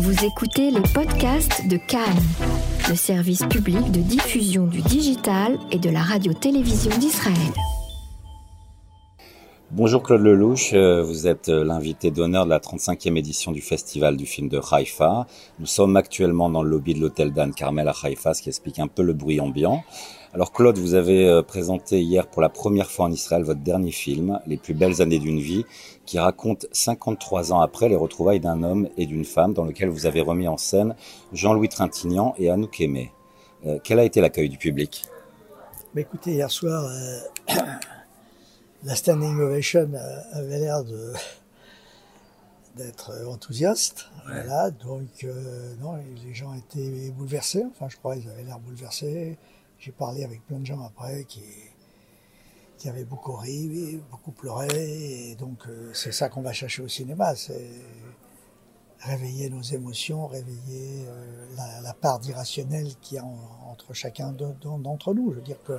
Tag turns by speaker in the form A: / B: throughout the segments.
A: Vous écoutez les podcasts de Cannes, le service public de diffusion du digital et de la radio-télévision d'Israël.
B: Bonjour Claude Lelouch, euh, vous êtes euh, l'invité d'honneur de la 35e édition du Festival du film de Haïfa. Nous sommes actuellement dans le lobby de l'hôtel Dan Carmel à Haïfa, ce qui explique un peu le bruit ambiant. Alors Claude, vous avez euh, présenté hier pour la première fois en Israël votre dernier film, Les plus belles années d'une vie, qui raconte 53 ans après les retrouvailles d'un homme et d'une femme dans lequel vous avez remis en scène Jean-Louis Trintignant et Anouk Aimé. quel a été l'accueil du public?
C: Bah, Écoutez, hier soir... la standing ovation avait l'air de d'être enthousiaste. Voilà, donc euh, non, les gens étaient bouleversés. Enfin, je crois qu'ils avaient l'air bouleversés. J'ai parlé avec plein de gens après qui qui avaient beaucoup ri, beaucoup pleuré. Donc euh, c'est ça qu'on va chercher au cinéma, c'est réveiller nos émotions, réveiller euh, la, part d'irrationnel qu'il y a entre chacun d'entre nous. Je veux dire que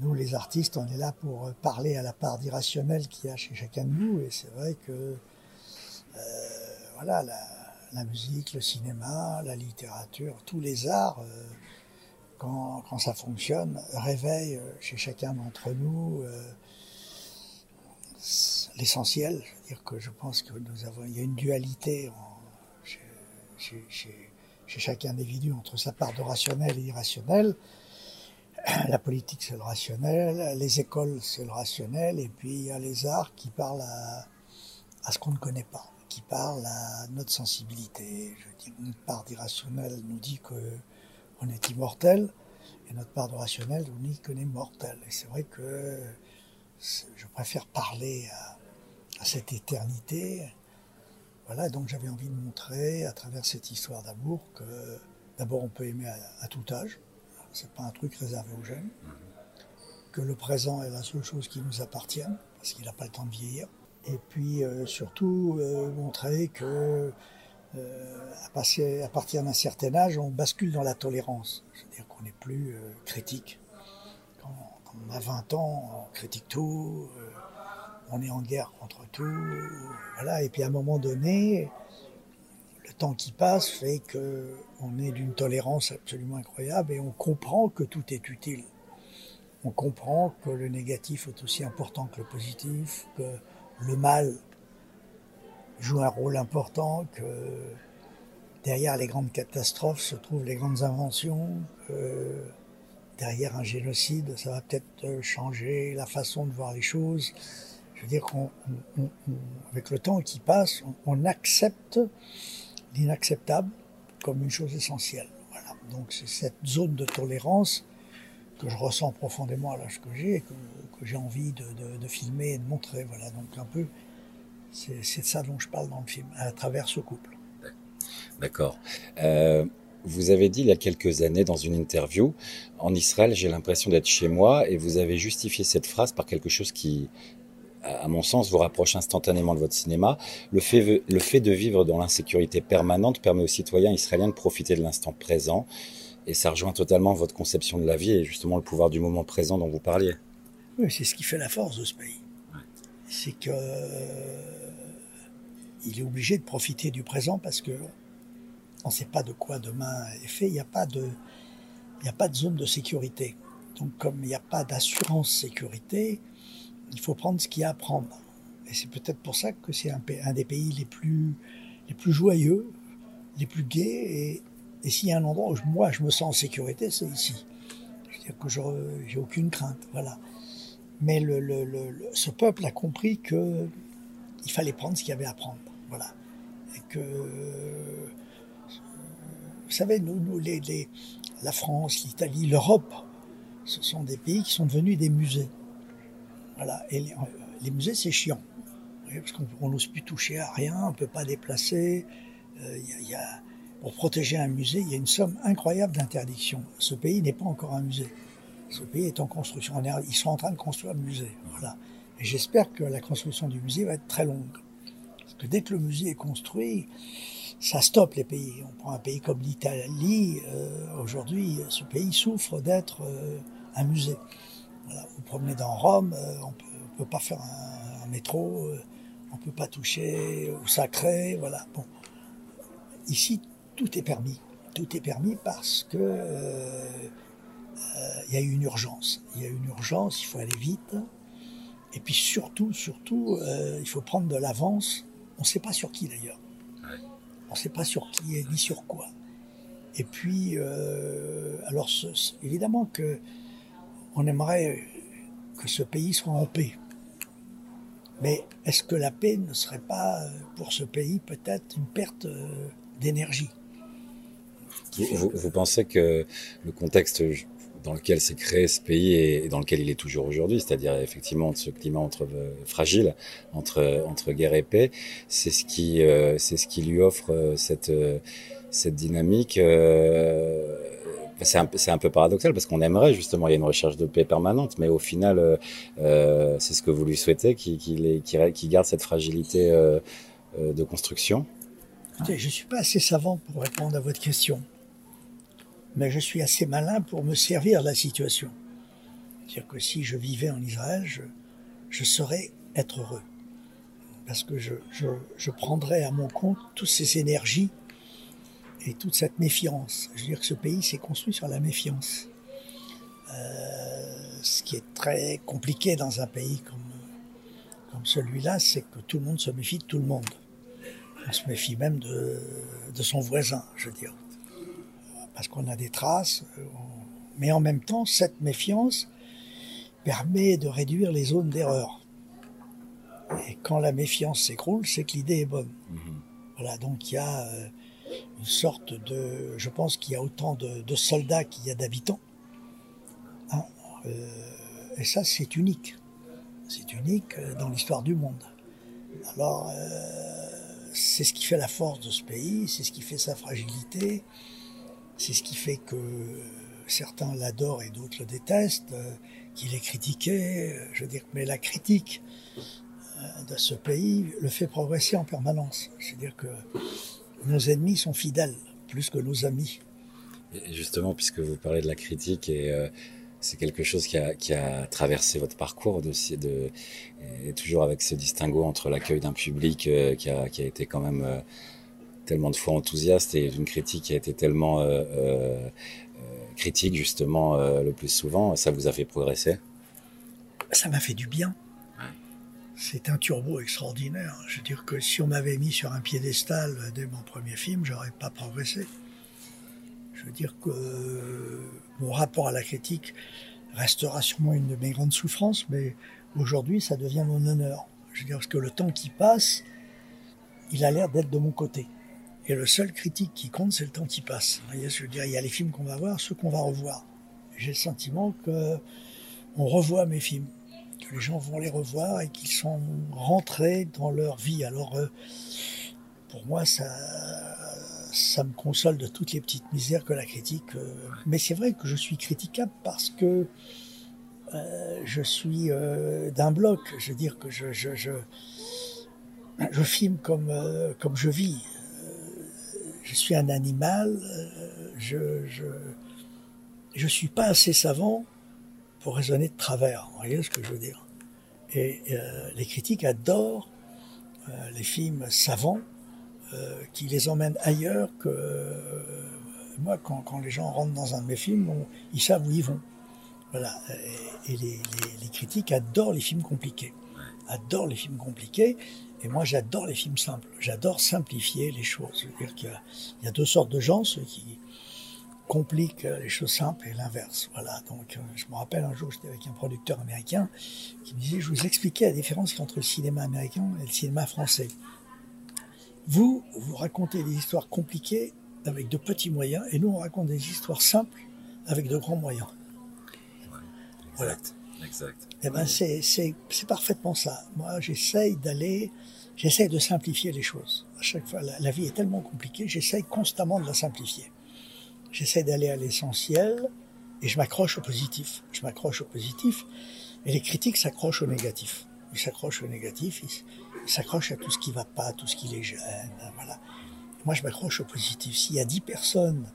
C: nous, les artistes, on est là pour parler à la part d'irrationnel qu'il y a chez chacun de nous. Et c'est vrai que euh, voilà, la, musique, le cinéma, la littérature, tous les arts, quand, ça fonctionne, réveillent euh, chez chacun d'entre nous l'essentiel. Veux dire que je pense que y a une dualité chez, chez, chez, chaque individu entre sa part de rationnel et irrationnel la politique c'est le rationnel, les écoles c'est le rationnel, et puis il y a les arts qui parlent à, ce qu'on ne connaît pas, qui parlent à notre sensibilité. Je dis, notre part d'irrationnel nous dit que on est immortel, et notre part de rationnel nous dit qu'on est mortel. Et c'est vrai que je préfère parler à, à cette éternité. Voilà, donc j'avais envie de montrer à travers cette histoire d'amour que d'abord on peut aimer à tout âge, c'est pas un truc réservé aux jeunes, que le présent est la seule chose qui nous appartient, parce qu'il n'a pas le temps de vieillir. Et puis euh, surtout euh, montrer que euh, à, partir d'un certain âge, on bascule dans la tolérance. C'est-à-dire qu'on n'est plus critique. Quand, on a 20 ans, on critique tout, on est en guerre contre tout. Voilà. Et puis à un moment donné, le temps qui passe fait que on est d'une tolérance absolument incroyable et on comprend que tout est utile. On comprend que le négatif est aussi important que le positif, que le mal joue un rôle important, que derrière les grandes catastrophes se trouvent les grandes inventions, derrière un génocide, ça va peut-être changer la façon de voir les choses. Je veux dire qu'avec le temps qui passe, on accepte l'inacceptable comme une chose essentielle. Voilà. Donc c'est cette zone de tolérance que je ressens profondément à l'âge que j'ai et que, j'ai envie de, de, filmer et de montrer. Voilà. Donc un peu, c'est de ça dont je parle dans le film, à travers ce couple.
B: D'accord. Euh, vous avez dit il y a quelques années dans une interview, en Israël, j'ai l'impression d'être chez moi, et vous avez justifié cette phrase par quelque chose qui, à mon sens, vous rapproche instantanément de votre cinéma. Le fait, le fait de vivre dans l'insécurité permanente permet aux citoyens israéliens de profiter de l'instant présent. Et ça rejoint totalement votre conception de la vie et justement le pouvoir du moment présent dont vous parliez.
C: Oui, c'est ce qui fait la force de ce pays. C'est que euh, il est obligé de profiter du présent parce que on ne sait pas de quoi demain est fait. Il n'y a pas de, a pas de zone de sécurité. Donc comme il n'y a pas d'assurance sécurité, il faut prendre ce qu'il y a à prendre. Et c'est peut-être pour ça que c'est un, des pays les plus, les plus joyeux, les plus gais. Et, et s'il y a un endroit où moi je me sens en sécurité, c'est ici. C'est-à-dire que j'ai aucune crainte. Voilà. Mais le, le, le, ce peuple a compris que il fallait prendre ce qu'il y avait à prendre. Voilà. Vous savez, nous, les, les, la France, l'Italie, l'Europe, ce sont des pays qui sont devenus des musées. Voilà. Et les, musées, c'est chiant. Parce qu'on n'ose plus toucher à rien, on ne peut pas déplacer. Euh, pour protéger un musée, il y a une somme incroyable d'interdictions. Ce pays n'est pas encore un musée. Ce pays est en construction. Ils sont en train de construire le musée. Voilà. Et j'espère que la construction du musée va être très longue. Dès que le musée est construit, ça stoppe les pays. On prend un pays comme l'Italie. Euh, Aujourd'hui, ce pays souffre d'être euh, un musée. Vous promenez dans Rome, euh, on peut, peut pas faire un, métro, on peut pas toucher au sacré, voilà. Bon, ici, tout est permis. Tout est permis parce que il y a eu une urgence. Il y a eu une urgence, il faut aller vite. Et puis surtout, surtout, il faut prendre de l'avance. On ne sait pas sur qui d'ailleurs. On ne sait pas sur qui et ni sur quoi. Et puis, alors évidemment que on aimerait que ce pays soit en paix. Mais est-ce que la paix ne serait pas, pour ce pays, peut-être une perte euh, d'énergie?
B: Vous, pensez que le contexte dans lequel s'est créé ce pays et dans lequel il est toujours aujourd'hui, c'est-à-dire effectivement ce climat entre euh, fragile entre entre guerre et paix, c'est ce qui euh, c'est ce qui lui offre cette cette dynamique c'est un, peu paradoxal parce qu'on aimerait justement, il y a une recherche de paix permanente, mais au final, euh, euh c'est ce que vous lui souhaitez, qu'il qu garde cette fragilité euh, euh, de construction.
C: Je suis pas assez savant pour répondre à votre question, mais je suis assez malin pour me servir de la situation. C'est-à-dire que si je vivais en Israël, je, saurais être heureux. Parce que je, prendrais à mon compte toutes ces énergies et toute cette méfiance. Je veux dire que ce pays s'est construit sur la méfiance. Euh, ce qui est très compliqué dans un pays comme, comme celui-là, c'est que tout le monde se méfie de tout le monde. On se méfie même de, de son voisin, je veux dire. Parce qu'on a des traces. Mais en même temps, cette méfiance permet de réduire les zones d'erreur. Et quand la méfiance s'écroule, c'est que l'idée est bonne. Mm-hmm. Voilà, donc il y a... Euh, une sorte de... Je pense qu'il y a autant de, soldats qu'il y a d'habitants. Hein, euh, et ça, c'est unique. C'est unique euh, dans l'histoire du monde. Alors, euh, c'est ce qui fait la force de ce pays, c'est ce qui fait sa fragilité, c'est ce qui fait que certains l'adorent et d'autres le détestent, qu'il est critiqué. Je veux dire, mais la critique de ce pays le fait progresser en permanence. C'est-à-dire que nos ennemis sont fidèles plus que nos amis.
B: Et justement, puisque vous parlez de la critique, et euh, c'est quelque chose qui a, traversé votre parcours, de, toujours avec ce distinguo entre l'accueil d'un public euh, qui, a, été quand même euh, tellement de fois enthousiaste et une critique qui a été tellement critique justement le plus souvent, ça vous a fait progresser?
C: Ça m'a fait du bien c'est un turbo extraordinaire. Je veux dire que si on m'avait mis sur un piédestal dès mon premier film, j'aurais pas progressé. Je veux dire que euh, mon rapport à la critique restera sûrement une de mes grandes souffrances, mais aujourd'hui, ça devient mon honneur. Je veux dire, parce que le temps qui passe, il a l'air d'être de mon côté. Et le seul critique qui compte, c'est le temps qui passe. Il y a les films qu'on va voir, ceux qu'on va revoir. J'ai le sentiment que on revoit mes films que les gens vont les revoir et qu'ils sont rentrés dans leur vie. Alors, euh, pour moi, ça, ça me console de toutes les petites misères que la critique. Euh, mais c'est vrai que je suis critiquable parce que euh, je suis d'un bloc. Je veux dire que je, je, je, je filme comme, comme je vis. Je suis un animal. je, je, je suis pas assez savant pour raisonner de travers. Vous voyez ce que je veux dire Et euh, les critiques adorent euh, les films savants euh, qui les emmènent ailleurs que moi. Quand, quand, les gens rentrent dans un de mes films, ils savent où ils vont. Voilà. Et, les, les, critiques adorent les films compliqués. Adorent les films compliqués. Et moi, j'adore les films simples. J'adore simplifier les choses. C'est-à-dire qu'il y, y, a deux sortes de gens, ceux qui complique les choses simples et l'inverse. Voilà. Donc, euh, je me rappelle un jour, j'étais avec un producteur américain qui me disait, je vous expliquais la différence entre le cinéma américain et le cinéma français. Vous, vous racontez des histoires compliquées avec de petits moyens, et nous, on raconte des histoires simples avec de grands moyens.
B: voilà.
C: Eh ben, c'est, c'est, parfaitement ça. Moi, j'essaye d'aller, j'essaye de simplifier les choses. À chaque fois, la vie est tellement compliquée, j'essaye constamment de la simplifier. J'essaie d'aller à l'essentiel et je m'accroche au positif. Je m'accroche au positif et les critiques s'accrochent au négatif. Ils s'accrochent au négatif, ils s'accrochent à tout ce qui va pas, tout ce qui les gêne. Voilà. Moi, je m'accroche au positif. S'il y a dix personnes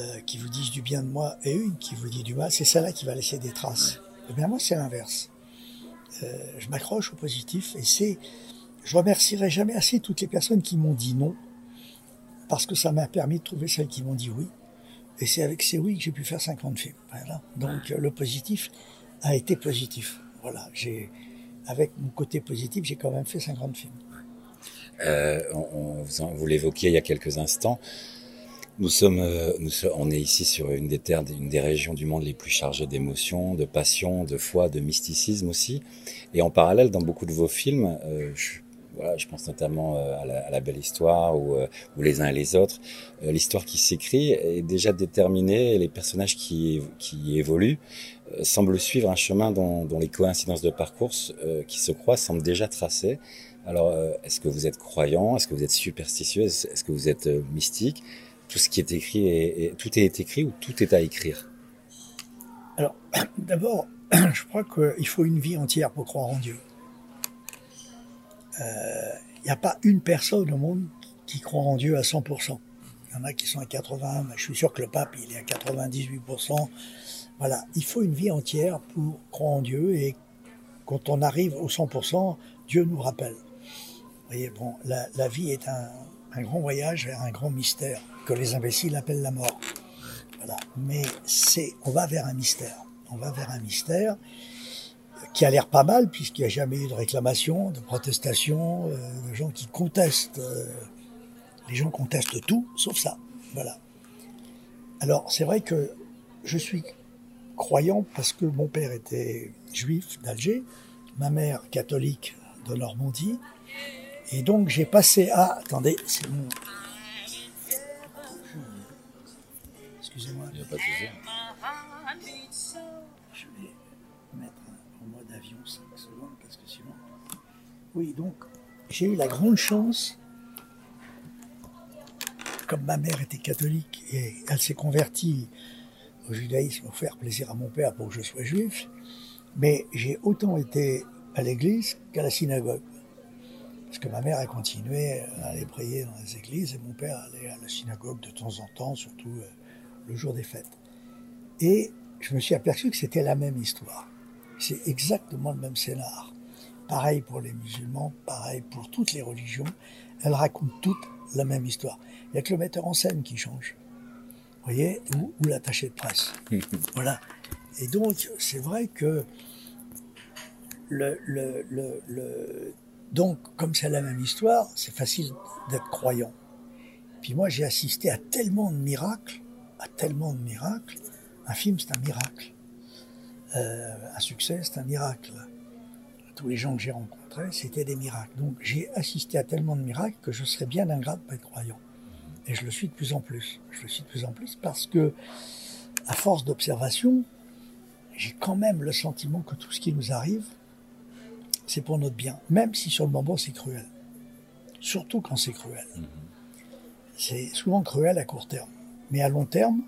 C: euh, qui vous disent du bien de moi et une qui vous dit du mal, c'est celle-là qui va laisser des traces. Eh bien, moi, c'est l'inverse. Euh, je m'accroche au positif et c'est, je remercierai jamais assez toutes les personnes qui m'ont dit non parce que ça m'a permis de trouver celles qui m'ont dit oui. Et c'est avec ces oui que j'ai pu faire 50 films. Voilà. Donc le positif a été positif. Voilà, j'ai avec mon côté positif, j'ai quand même fait 50 films.
B: Euh, on, vous l'évoquiez il y a quelques instants. Nous sommes, euh, nous on est ici sur une des terres, une des régions du monde les plus chargées d'émotions, de passion, de foi, de mysticisme aussi. Et en parallèle, dans beaucoup de vos films, euh, je, voilà, je pense notamment euh, à la, belle histoire ou, ou, les uns et les autres. L'histoire qui s'écrit est déjà déterminée, les personnages qui, qui évoluent semblent suivre un chemin dont, dont les coïncidences de parcours qui se croisent semblent déjà tracées. Alors, est-ce que vous êtes croyant Est-ce que vous êtes superstitieux? Est-ce que vous êtes mystique? Tout ce qui est écrit, tout est écrit ou tout est à écrire?
C: Alors, d'abord, je crois qu'il faut une vie entière pour croire en Dieu. Il euh, n'y a pas une personne au monde qui croit en Dieu à 100%. Il y en a qui sont à 80, mais je suis sûr que le pape, il est à 98%. Voilà, il faut une vie entière pour croire en Dieu et quand on arrive au 100%, Dieu nous rappelle. Vous voyez, bon, la vie est un, un grand voyage vers un grand mystère que les imbéciles appellent la mort. Voilà. Mais c'est, on va vers un mystère. On va vers un mystère qui a l'air pas mal puisqu'il n'y a jamais eu de réclamation, de protestation, euh, de gens qui contestent. Euh, les gens contestent tout, sauf ça. Voilà. Alors c'est vrai que je suis croyant parce que mon père était juif d'Alger, ma mère catholique de Normandie, et donc j'ai passé à... Attendez, c'est mon... Excusez-moi.
B: Il n'y a pas de
C: Je vais mettre en mode avion 5 secondes parce que sinon... Oui, donc j'ai eu la grande chance, comme ma mère était catholique et elle s'est convertie au judaïsme pour faire plaisir à mon père pour que je sois juif, mais j'ai autant été à l'église qu'à la synagogue. Parce que ma mère a continué à aller prier dans les églises et mon père allait à la synagogue de temps en temps, surtout euh, le jour des fêtes. Et je me suis aperçu que c'était la même histoire. C'est exactement le même scénar. Pareil pour les musulmans, pareil pour toutes les religions. Elles racontent toutes la même histoire. Il n'y a que le metteur en scène qui change. Vous voyez Ou, ou l'attaché de presse. voilà. Et donc, c'est vrai que le, le, le, le donc, comme c'est la même histoire, c'est facile d'être croyant. Puis moi, j'ai assisté à tellement de miracles, à tellement de miracles. Un film, c'est un miracle. Euh, un succès, c'est un miracle. Tous les gens que j'ai rencontrés, c'était des miracles. Donc, j'ai assisté à tellement de miracles que je serais bien ingrat de pas être croyant. Et je le suis de plus en plus. Je le suis de plus en plus parce que, à force d'observation, j'ai quand même le sentiment que tout ce qui nous arrive, c'est pour notre bien, même si sur le moment c'est cruel. Surtout quand c'est cruel. Mhm. C'est souvent cruel à court terme. Mais à long terme,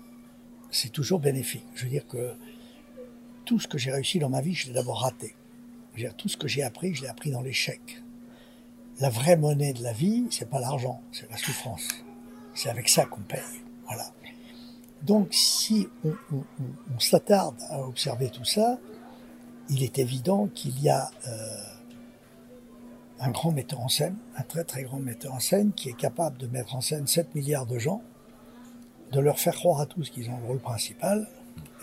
C: c'est toujours bénéfique. Je veux dire que tout ce que j'ai réussi dans ma vie, je l'ai d'abord raté. Je veux dire, tout ce que j'ai appris, je l'ai appris dans l'échec. La vraie monnaie de la vie, c'est pas l'argent, c'est la souffrance. C'est avec ça qu'on paye. Voilà. Donc, si on, on, on s'attarde à observer tout ça, il est évident qu'il y a euh, un grand metteur en scène, un très très grand metteur en scène, qui est capable de mettre en scène 7 milliards de gens, de leur faire croire à tous qu'ils ont le rôle principal,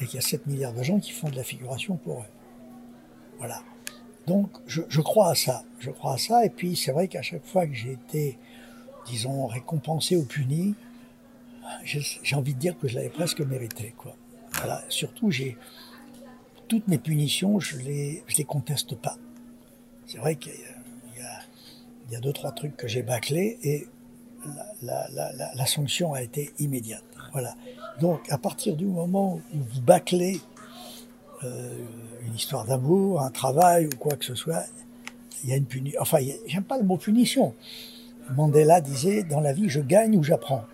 C: et qu'il y a 7 milliards de gens qui font de la figuration pour eux. Voilà. Donc je, je crois à ça, je crois à ça, et puis c'est vrai qu'à chaque fois que j'ai été, disons, récompensé ou puni, j'ai envie de dire que je l'avais presque mérité, quoi. Voilà. Surtout, j'ai toutes mes punitions, je les, je les conteste pas. C'est vrai qu'il y, a, deux, trois trucs que j'ai bâclés et la, sanction a été immédiate. Voilà. Donc, à partir du moment où vous bâclez euh, une histoire d'amour, un travail ou quoi que ce soit, il y a une punition. Enfin, j'aime pas le mot punition. Mandela disait, dans la vie, je gagne ou j'apprends.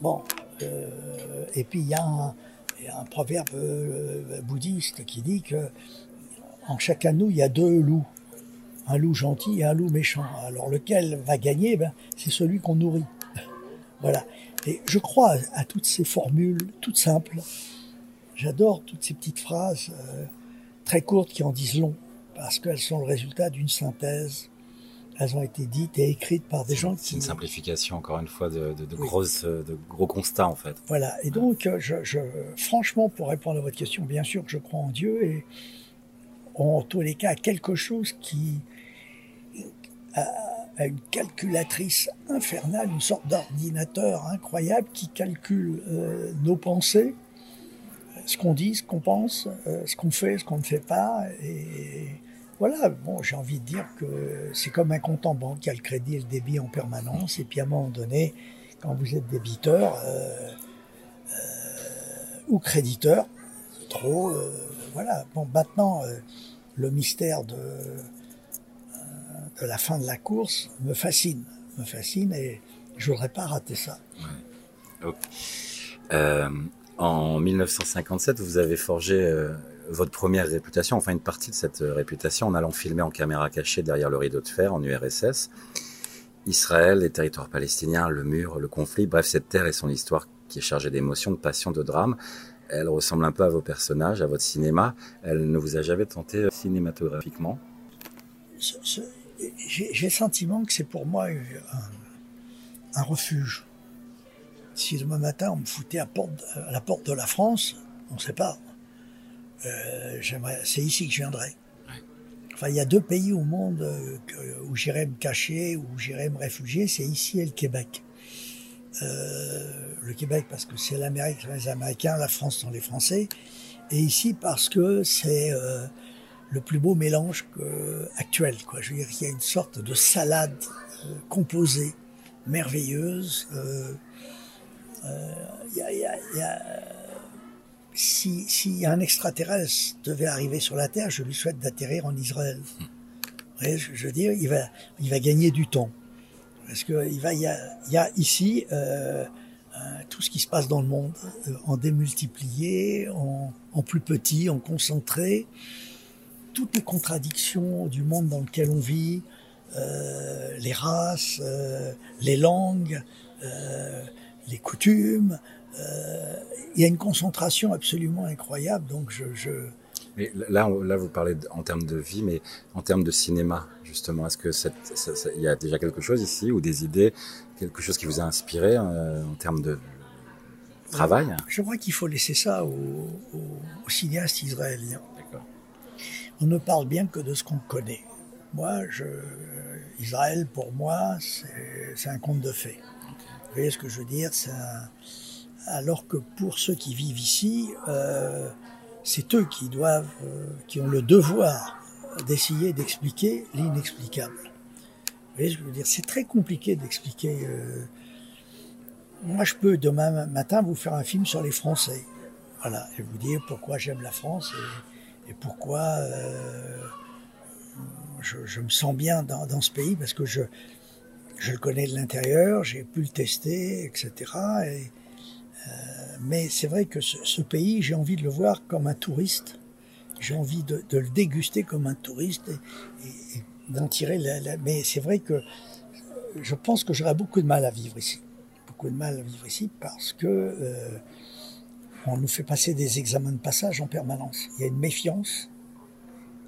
C: Bon. Euh, et puis, il y a un, un proverbe euh, bouddhiste qui dit que en chacun de nous, il y a deux loups. Un loup gentil et un loup méchant. Alors lequel va gagner ben, C'est celui qu'on nourrit. voilà. Et je crois à toutes ces formules toutes simples. J'adore toutes ces petites phrases euh, très courtes qui en disent long, parce qu'elles sont le résultat d'une synthèse elles ont été dites et écrites par des gens
B: C'est
C: qui...
B: une simplification, encore une fois, de, de, de grosses, de gros constats, en fait.
C: Voilà. Et donc, je, je, franchement, pour répondre à votre question, bien sûr que je crois en Dieu et en tous les cas à quelque chose qui a une calculatrice infernale, une sorte d'ordinateur incroyable qui calcule euh, nos pensées, ce qu'on dit, ce qu'on pense, euh, ce qu'on fait, ce qu'on ne fait pas. Et voilà, bon, j'ai envie de dire que c'est comme un compte en banque, il y a le crédit et le débit en permanence. Et puis à un moment donné, quand vous êtes débiteur euh, ou créditeur, trop, voilà. Bon, maintenant, le mystère de la fin de la course me fascine, me fascine et je voudrais pas rater ça.
B: Euh, en 1957, vous avez forgé euh, votre première réputation, enfin une partie de cette euh, réputation, en allant filmer en caméra cachée derrière le rideau de fer en URSS. Israël, les territoires palestiniens, le mur, le conflit, bref, cette terre et son histoire qui est chargée d'émotions, de passion, de drame, elle ressemble un peu à vos personnages, à votre cinéma. Elle ne vous a jamais tenté cinématographiquement
C: j'ai le sentiment que c'est pour moi un, un, refuge. Si demain matin on me foutait à la porte de la France, on ne sait pas. Euh, c'est ici que je viendrai. Enfin, il y a deux pays au monde euh, où j'irai me cacher, où j'irai me réfugier, c'est ici et le Québec. Euh, le Québec parce que c'est l'Amérique, les Américains, la France sont les Français, et ici parce que c'est euh, le plus beau mélange actuel. Quoi. Je veux dire, il y a une sorte de salade composée, merveilleuse. Euh, y a, y a, y a, si, si un extraterrestre devait arriver sur la Terre, je lui souhaite d'atterrir en Israël. Voyez, je, je veux dire, il va, il va gagner du temps. Parce que il va, il y a, il y a ici euh, tout ce qui se passe dans le monde, en démultiplié, en, en plus petit, en concentré toutes les contradictions du monde dans lequel on vit, euh, les races, euh, les langues, euh, les coutumes. Euh, il y a une concentration absolument incroyable. Donc je, je...
B: Mais là, là, vous parlez en termes de vie, mais en termes de cinéma, justement, est-ce que il y a déjà quelque chose ici ou des idées, quelque chose qui vous a inspiré euh, en termes de travail?
C: Je crois qu'il faut laisser ça aux, aux, aux cinéastes israéliens on ne parle bien que de ce qu'on connaît. Moi, je, Israël, pour moi, c'est un conte de fées. Vous voyez ce que je veux dire Alors que pour ceux qui vivent ici, euh, c'est eux qui doivent, euh, qui ont le devoir d'essayer d'expliquer l'inexplicable. Vous voyez ce que je veux dire C'est très compliqué d'expliquer. Euh... Moi, je peux demain matin vous faire un film sur les Français, voilà, et vous dire pourquoi j'aime la France. Et, pourquoi je, je, me sens bien dans, dans, ce pays parce que je, je le connais de l'intérieur, j'ai pu le tester, etc. Et, euh, mais c'est vrai que ce, pays, j'ai envie de le voir comme un touriste. J'ai envie de, le déguster comme un touriste et, d'en tirer la. Mais c'est vrai que je pense que j'aurais beaucoup de mal à vivre ici. Beaucoup de mal à vivre ici parce que euh, on nous fait passer des examens de passage en permanence. Il y a une méfiance.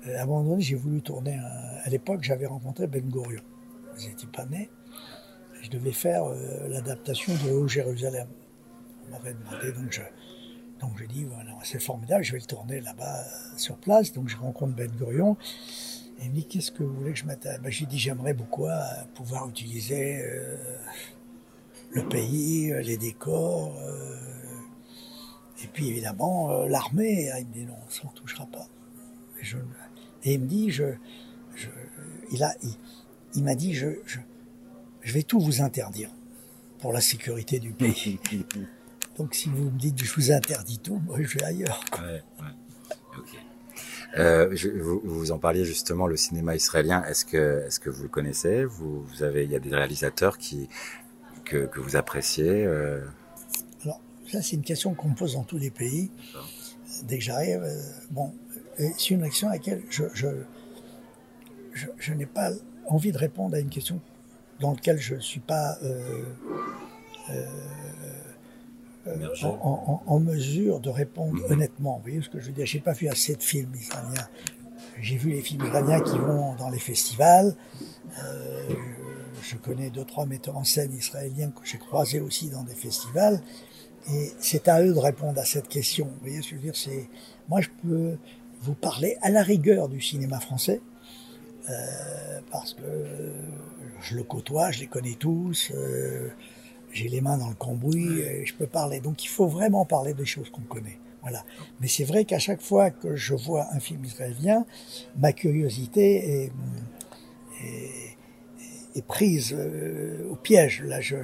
C: Euh, à un moment donné, j'ai voulu tourner. À l'époque, j'avais rencontré Ben Gurion. Vous n'étiez pas né. Je devais faire euh, l'adaptation de Haut Jérusalem. On m'avait demandé, donc je, donc c'est formidable, je vais le tourner là-bas euh, sur place. Donc je rencontre Ben Gurion. Et il me dit, qu'est-ce que vous voulez que je mette ben, J'ai dit, j'aimerais beaucoup euh, pouvoir utiliser le pays, les décors, et puis évidemment, l'armée, il me dit non, ça ne touchera pas. Et, il me dit, il m'a dit, je, je, vais tout vous interdire pour la sécurité du pays. Donc si vous me dites je vous interdis tout, moi je vais ailleurs. Quoi.
B: Ouais, ouais. Okay. Euh, je, vous, vous, en parliez justement, le cinéma israélien. Est-ce que, est-ce que vous le connaissez? Vous, vous avez, il y a des réalisateurs qui que, que vous appréciez. Euh...
C: Ça, c'est une question qu'on me pose dans tous les pays. Dès que j'arrive, euh, bon, c'est une question à laquelle je, je, je, je n'ai pas envie de répondre à une question dans laquelle je ne suis pas euh, euh, en, en, en, mesure de répondre mmh. honnêtement. Vous voyez ce que je veux dire? J'ai pas vu assez de films israéliens. J'ai vu les films iraniens qui vont dans les festivals. je connais deux, trois metteurs en scène israéliens que j'ai croisés aussi dans des festivals. Et c'est à eux de répondre à cette question. Vous voyez ce que je veux dire? C'est, Moi, je peux vous parler à la rigueur du cinéma français, euh, parce que je le côtoie, je les connais tous, euh, j'ai les mains dans le cambouis, et je peux parler. Donc il faut vraiment parler des choses qu'on connaît. Voilà. Mais c'est vrai qu'à chaque fois que je vois un film israélien, ma curiosité est, est, est prise euh, au piège. Là, je,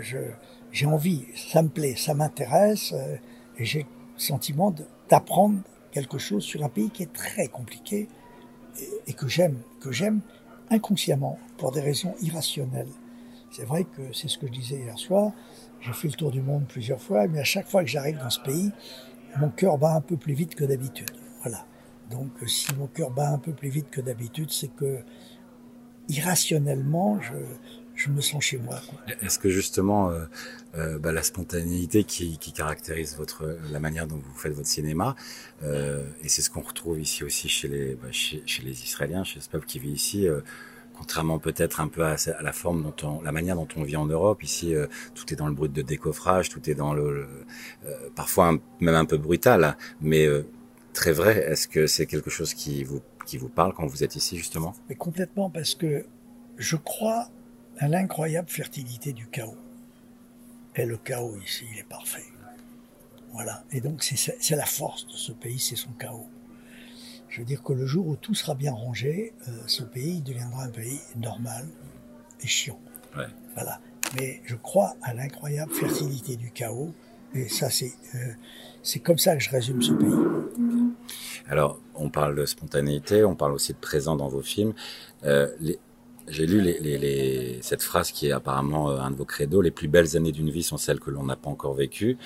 C: j'ai envie, ça me plaît, ça m'intéresse, euh, et j'ai le sentiment d'apprendre quelque chose sur un pays qui est très compliqué et, que j'aime, que j'aime inconsciemment pour des raisons irrationnelles. C'est vrai que c'est ce que je disais hier soir. J'ai fait le tour du monde plusieurs fois, mais à chaque fois que j'arrive dans ce pays, mon cœur bat un peu plus vite que d'habitude. Voilà. Donc, si mon cœur bat un peu plus vite que d'habitude, c'est que irrationnellement, je, je me sens chez moi.
B: Est-ce que justement euh, euh, bah, la spontanéité qui, qui, caractérise votre la manière dont vous faites votre cinéma, euh, et c'est ce qu'on retrouve ici aussi chez les bah, chez, chez, les Israéliens, chez ce peuple qui vit ici. Euh, contrairement peut-être un peu à, à, la forme dont on, la manière dont on vit en Europe. Ici, euh, tout est dans le brut de décoffrage, tout est dans le, le euh, parfois même un peu brutal, mais très vrai. Est-ce que c'est quelque chose qui vous qui vous parle quand vous êtes ici justement?
C: Mais complètement, parce que je crois à l'incroyable fertilité du chaos. Et le chaos ici, il est parfait. Voilà. Et donc c'est la force de ce pays, c'est son chaos. Je veux dire que le jour où tout sera bien rangé, euh, ce pays deviendra un pays normal et chiant.
B: Ouais.
C: Voilà. Mais je crois à l'incroyable fertilité du chaos. Et ça, c'est euh, c'est comme ça que je résume ce pays.
B: Alors, on parle de spontanéité, on parle aussi de présent dans vos films. Euh, les, j'ai lu les, les, les, cette phrase qui est apparemment euh, un de vos credos les plus belles années d'une vie sont celles que l'on n'a pas encore vécues.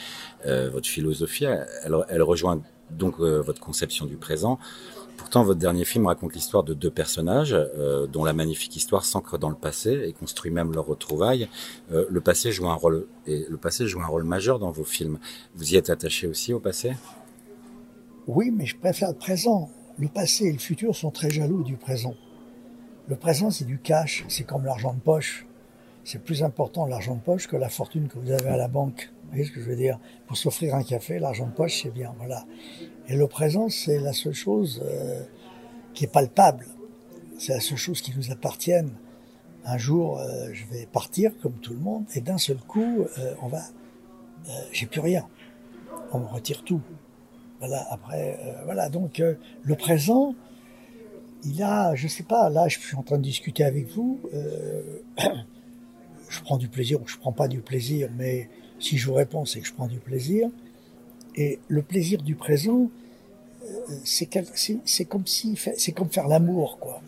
B: Euh, votre philosophie, elle, elle rejoint donc euh, votre conception du présent. Pourtant, votre dernier film raconte l'histoire de deux personnages euh, dont la magnifique histoire s'ancre dans le passé et construit même leur retrouvailles. Euh, le passé joue un rôle et le passé joue un rôle majeur dans vos films. Vous y êtes attaché aussi au passé?
C: Oui, mais je préfère le présent. Le passé et le futur sont très jaloux du présent. Le présent, c'est du cash, c'est comme l'argent de poche. C'est plus important l'argent de poche que la fortune que vous avez à la banque. Vous voyez ce que je veux dire? Pour s'offrir un café, l'argent de poche, c'est bien, voilà. Et le présent, c'est la seule chose euh, qui est palpable. C'est la seule chose qui nous appartienne. Un jour, euh, je vais partir comme tout le monde, et d'un seul coup, euh, on va, j'ai plus rien. On me retire tout. Voilà. Après, voilà. Donc, le présent, il a, je sais pas, là je suis en train de discuter avec vous, euh, je prends du plaisir ou je prends pas du plaisir, mais si je vous réponds, c'est que je prends du plaisir. Et le plaisir du présent, euh, c'est comme si, comme faire l'amour, quoi.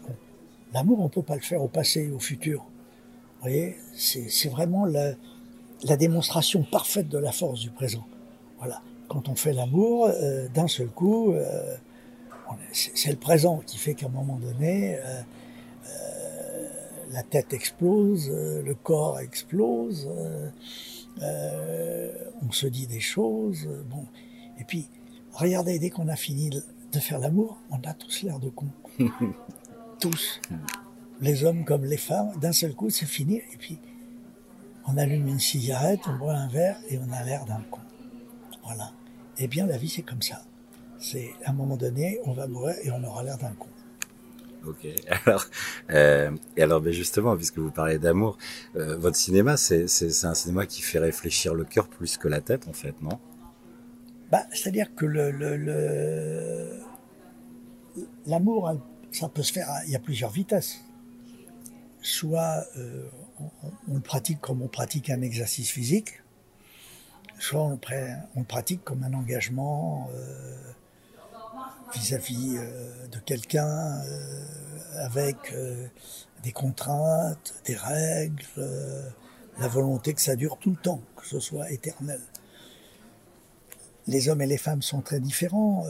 C: L'amour, on peut pas le faire au passé, au futur. Vous voyez, c'est vraiment la, démonstration parfaite de la force du présent. Voilà. Quand on fait l'amour, euh, d'un seul coup, c'est le présent qui fait qu'à un moment donné, euh, euh, la tête explose, euh, le corps explose, on se dit des choses. Bon, et puis regardez, dès qu'on a fini de faire l'amour, on a tous l'air de con, tous, les hommes comme les femmes. D'un seul coup, c'est fini, et puis on allume une cigarette, on boit un verre et on a l'air d'un con. Voilà. Eh bien, la vie, c'est comme ça c'est à un moment donné, on va mourir et on aura l'air d'un con.
B: Ok. Alors, euh, et alors, ben justement, puisque vous parlez d'amour, euh, votre cinéma, c'est un cinéma qui fait réfléchir le cœur plus que la tête, en fait, non?
C: Bah, c'est-à-dire que le l'amour, le, ça peut se faire. Il y a plusieurs vitesses. Soit euh, on, on, le pratique comme on pratique un exercice physique, soit on, on le pratique comme un engagement. Vis-à-vis euh, de quelqu'un euh, avec euh, des contraintes, des règles, la volonté que ça dure tout le temps, que ce soit éternel. Les hommes et les femmes sont très différents.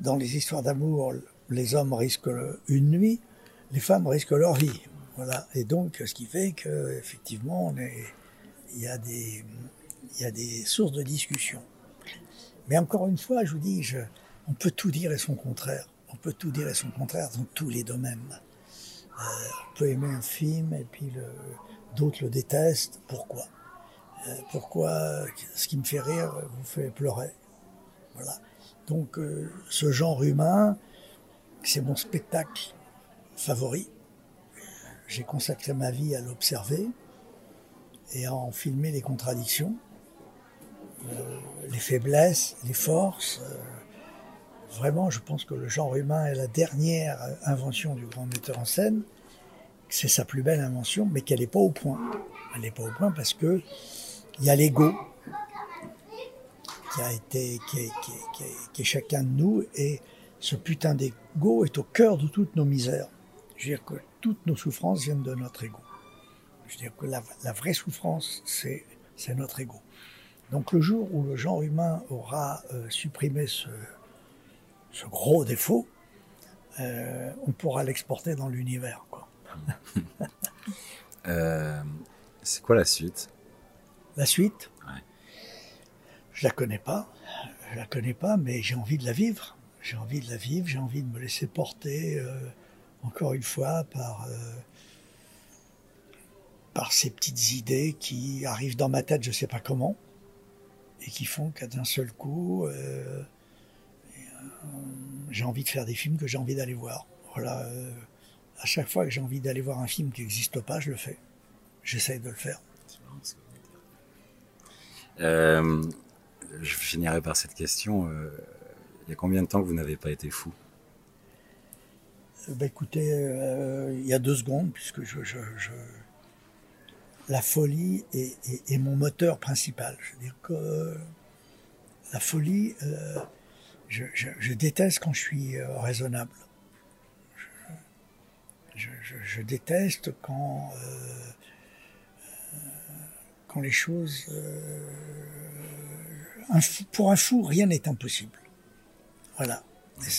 C: dans les histoires d'amour, les hommes risquent une nuit, les femmes risquent leur vie. Voilà. Et donc, ce qui fait que effectivement, il y a des, y a des sources de discussion. Mais encore une fois, je vous dis, je, on peut tout dire et son contraire. On peut tout dire et son contraire dans tous les domaines. on peut aimer un film et puis d'autres le détestent. Pourquoi? Pourquoi ce qui me fait rire vous fait pleurer? Voilà. Donc ce genre humain, c'est mon spectacle favori. J'ai consacré ma vie à l'observer et à en filmer les contradictions, euh, les faiblesses, les forces. Vraiment, je pense que le genre humain est la dernière invention du grand metteur en scène. C'est sa plus belle invention, mais qu'elle n'est pas au point. Elle n'est pas au point parce que il y a l'ego qui a été, qui est, chacun de nous et ce putain d'ego est au cœur de toutes nos misères. Je veux dire que toutes nos souffrances viennent de notre ego. Je veux dire que la, vraie souffrance, c'est, c'est notre ego. Donc le jour où le genre humain aura euh, supprimé ce, ce, gros défaut, euh, on pourra l'exporter dans l'univers.
B: Euh, c'est quoi la suite?
C: La suite? Ouais. Je la connais pas. Je la connais pas, mais j'ai envie de la vivre j'ai envie de la vivre, j'ai envie de me laisser porter, euh, encore une fois, par, par ces petites idées qui arrivent dans ma tête, je ne sais pas comment, et qui font qu'à d'un seul coup, euh, j'ai envie de faire des films que j'ai envie d'aller voir. Voilà, à chaque fois que j'ai envie d'aller voir un film qui n'existe pas, je le fais. J'essaye de le faire.
B: je finirai par cette question. Il y a combien de temps que vous n'avez pas été fou?
C: Ben Écoutez, euh, il y a deux secondes, puisque je, la folie est, mon moteur principal. Je veux dire que la folie, euh, je, déteste quand je suis euh, raisonnable. Je, déteste quand, quand les choses... pour un fou, rien n'est impossible. Voilà.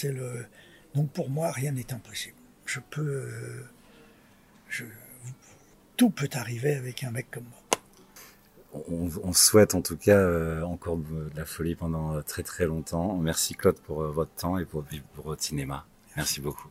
C: le. Donc pour moi, rien n'est impossible. Je peux. Euh, tout peut arriver avec un mec comme moi.
B: On, souhaite en tout cas euh, encore de la folie pendant très très longtemps. Merci Claude pour euh, votre temps et pour votre cinéma. Merci beaucoup.